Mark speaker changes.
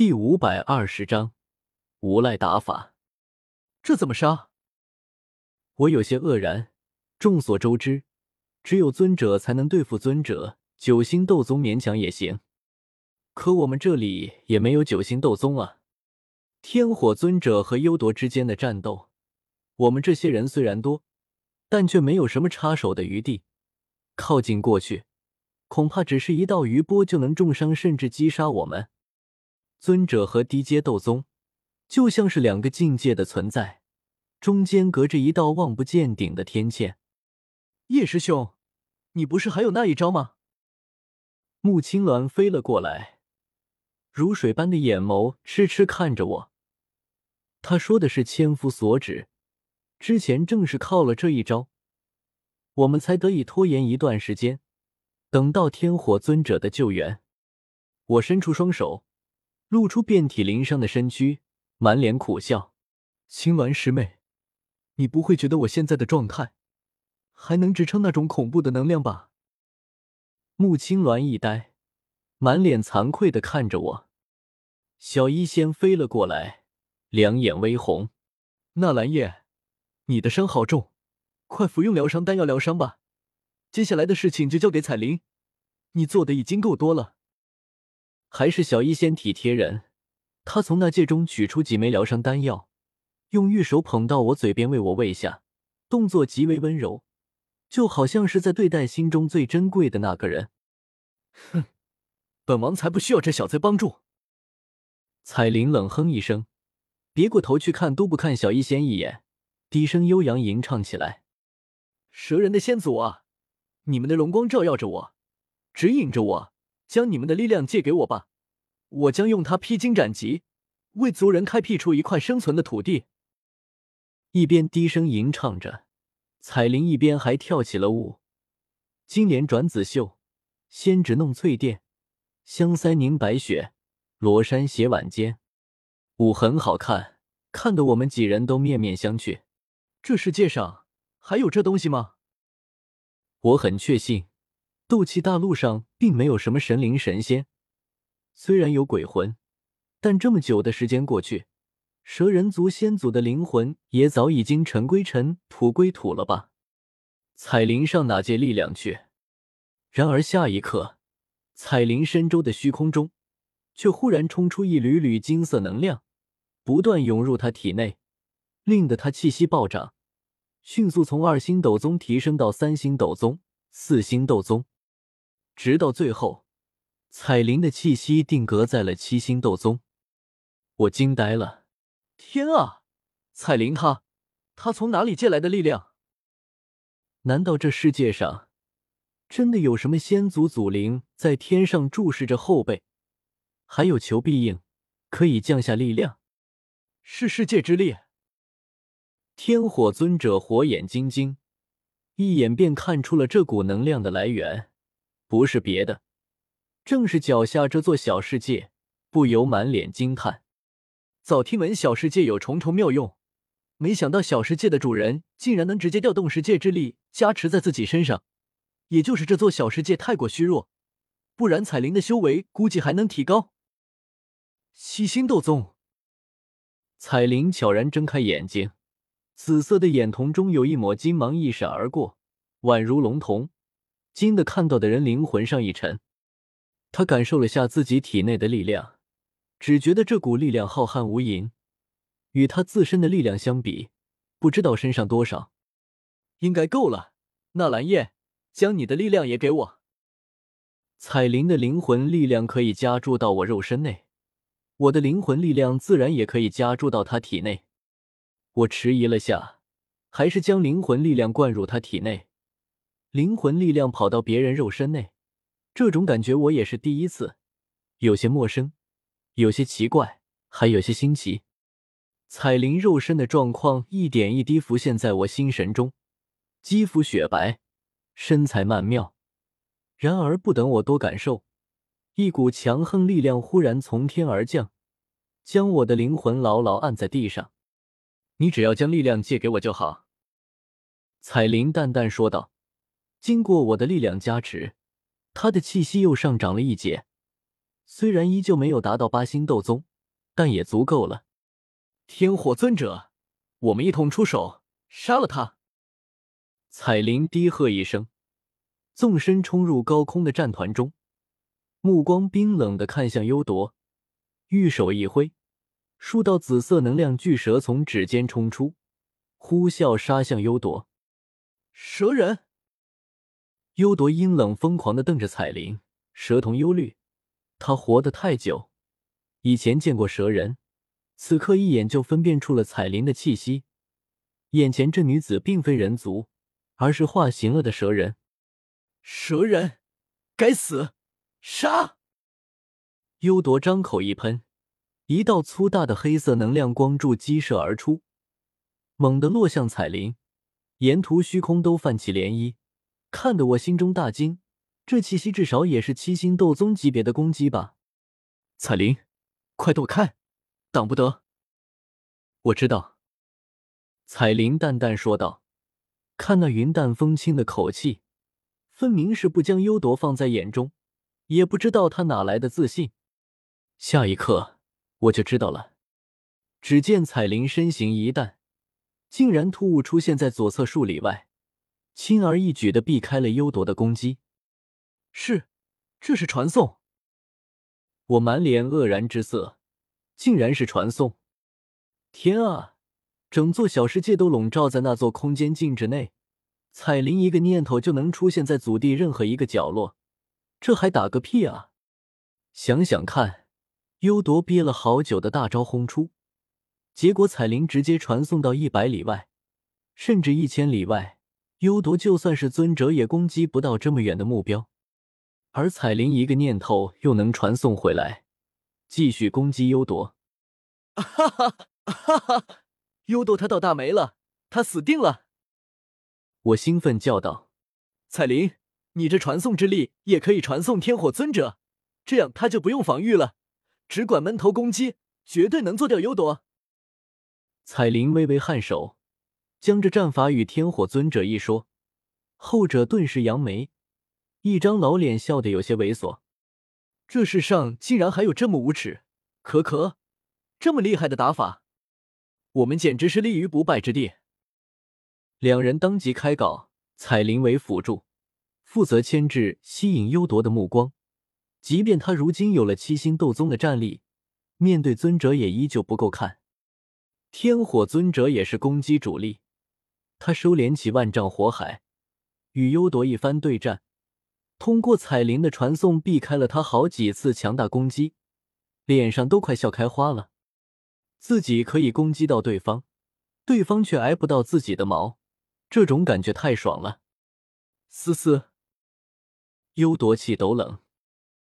Speaker 1: 第五百二十章无赖打法。
Speaker 2: 这怎么杀？
Speaker 1: 我有些愕然。众所周知，只有尊者才能对付尊者，九星斗宗勉强也行。可我们这里也没有九星斗宗啊！天火尊者和幽夺之间的战斗，我们这些人虽然多，但却没有什么插手的余地。靠近过去，恐怕只是一道余波就能重伤甚至击杀我们。尊者和低阶斗宗就像是两个境界的存在，中间隔着一道望不见顶的天堑。
Speaker 2: 叶师兄，你不是还有那一招吗？
Speaker 1: 穆青鸾飞了过来，如水般的眼眸痴痴看着我。他说的是千夫所指，之前正是靠了这一招，我们才得以拖延一段时间，等到天火尊者的救援。我伸出双手。露出遍体鳞伤的身躯，满脸苦笑。
Speaker 2: 青鸾师妹，你不会觉得我现在的状态还能支撑那种恐怖的能量吧？
Speaker 1: 穆青鸾一呆，满脸惭愧的看着我。小医仙飞了过来，两眼微红。
Speaker 2: 纳兰叶，你的伤好重，快服用疗伤丹药疗伤吧。接下来的事情就交给彩铃，你做的已经够多了。
Speaker 1: 还是小医仙体贴人，他从那戒中取出几枚疗伤丹药，用玉手捧到我嘴边为我喂下，动作极为温柔，就好像是在对待心中最珍贵的那个人。
Speaker 2: 哼，本王才不需要这小子帮助。
Speaker 1: 彩铃冷哼一声，别过头去看都不看小医仙一眼，低声悠扬吟唱起来：“
Speaker 2: 蛇人的先祖啊，你们的荣光照耀着我，指引着我。”将你们的力量借给我吧，我将用它披荆斩棘，为族人开辟出一块生存的土地。
Speaker 1: 一边低声吟唱着，彩铃一边还跳起了舞。金莲转紫袖，仙指弄翠电，香腮凝白雪，罗衫斜晚间。舞很好看，看得我们几人都面面相觑。
Speaker 2: 这世界上还有这东西吗？
Speaker 1: 我很确信。斗气大陆上并没有什么神灵神仙，虽然有鬼魂，但这么久的时间过去，蛇人族先祖的灵魂也早已经尘归尘，土归土了吧？彩铃上哪借力量去？然而下一刻，彩铃身周的虚空中，却忽然冲出一缕缕金色能量，不断涌入他体内，令得他气息暴涨，迅速从二星斗宗提升到三星斗宗、四星斗宗。直到最后，彩铃的气息定格在了七星斗宗，我惊呆了。
Speaker 2: 天啊，彩铃她，她从哪里借来的力量？
Speaker 1: 难道这世界上真的有什么先祖祖灵在天上注视着后辈，还有求必应，可以降下力量？
Speaker 2: 是世界之力。
Speaker 1: 天火尊者火眼金睛，一眼便看出了这股能量的来源。不是别的，正是脚下这座小世界，不由满脸惊叹。
Speaker 2: 早听闻小世界有重重妙用，没想到小世界的主人竟然能直接调动世界之力加持在自己身上。也就是这座小世界太过虚弱，不然彩铃的修为估计还能提高。七星斗宗，
Speaker 1: 彩铃悄然睁开眼睛，紫色的眼瞳中有一抹金芒一闪而过，宛如龙瞳。惊的看到的人灵魂上一沉，他感受了下自己体内的力量，只觉得这股力量浩瀚无垠，与他自身的力量相比，不知道身上多少，
Speaker 2: 应该够了。纳兰叶，将你的力量也给我。
Speaker 1: 彩铃的灵魂力量可以加注到我肉身内，我的灵魂力量自然也可以加注到他体内。我迟疑了下，还是将灵魂力量灌入他体内。灵魂力量跑到别人肉身内，这种感觉我也是第一次，有些陌生，有些奇怪，还有些新奇。彩铃肉身的状况一点一滴浮现在我心神中，肌肤雪白，身材曼妙。然而不等我多感受，一股强横力量忽然从天而降，将我的灵魂牢牢按在地上。你只要将力量借给我就好。”彩铃淡淡说道。经过我的力量加持，他的气息又上涨了一截。虽然依旧没有达到八星斗宗，但也足够了。
Speaker 2: 天火尊者，我们一同出手，杀了他！
Speaker 1: 彩铃低喝一声，纵身冲入高空的战团中，目光冰冷的看向幽夺，玉手一挥，数道紫色能量巨蛇从指尖冲出，呼啸杀向幽夺。
Speaker 2: 蛇人！
Speaker 1: 幽夺阴冷疯狂的瞪着彩铃，蛇瞳幽绿。他活得太久，以前见过蛇人，此刻一眼就分辨出了彩铃的气息。眼前这女子并非人族，而是化形了的蛇人。
Speaker 2: 蛇人，该死！杀！
Speaker 1: 幽夺张口一喷，一道粗大的黑色能量光柱激射而出，猛地落向彩铃，沿途虚空都泛起涟漪，看得我心中大惊。这气息至少也是七星斗宗级别的攻击吧？
Speaker 2: 彩铃，快躲开，挡不得！
Speaker 1: 我知道。彩铃淡淡说道，看那云淡风轻的口气，分明是不将幽夺放在眼中，也不知道他哪来的自信。下一刻，我就知道了。只见彩铃身形一淡，竟然突兀出现在左侧数里外，轻而易举的避开了幽夺的攻击。
Speaker 2: 是，这是传送。
Speaker 1: 我满脸愕然之色，竟然是传送！天啊，整座小世界都笼罩在那座空间禁止内，彩铃一个念头就能出现在祖地任何一个角落，这还打个屁啊！想想看，幽夺憋了好久的大招轰出，结果彩铃直接传送到一百里外，甚至一千里外，幽夺就算是尊者也攻击不到这么远的目标。而彩铃一个念头又能传送回来，继续攻击幽夺。
Speaker 2: 哈哈哈哈！幽夺他倒大霉了，他死定了！
Speaker 1: 我兴奋叫道：“
Speaker 2: 彩铃，你这传送之力也可以传送天火尊者，这样他就不用防御了，只管闷头攻击，绝对能做掉幽夺。”
Speaker 1: 彩铃微微颔首，将这战法与天火尊者一说，后者顿时扬眉。一张老脸笑得有些猥琐，
Speaker 2: 这世上竟然还有这么无耻、可可、这么厉害的打法，我们简直是立于不败之地。
Speaker 1: 两人当即开搞，彩铃为辅助，负责牵制、吸引幽夺的目光。即便他如今有了七星斗宗的战力，面对尊者也依旧不够看。天火尊者也是攻击主力，他收敛起万丈火海，与幽夺一番对战。通过彩铃的传送，避开了他好几次强大攻击，脸上都快笑开花了。自己可以攻击到对方，对方却挨不到自己的毛，这种感觉太爽了。
Speaker 2: 思思，
Speaker 1: 幽夺气都冷。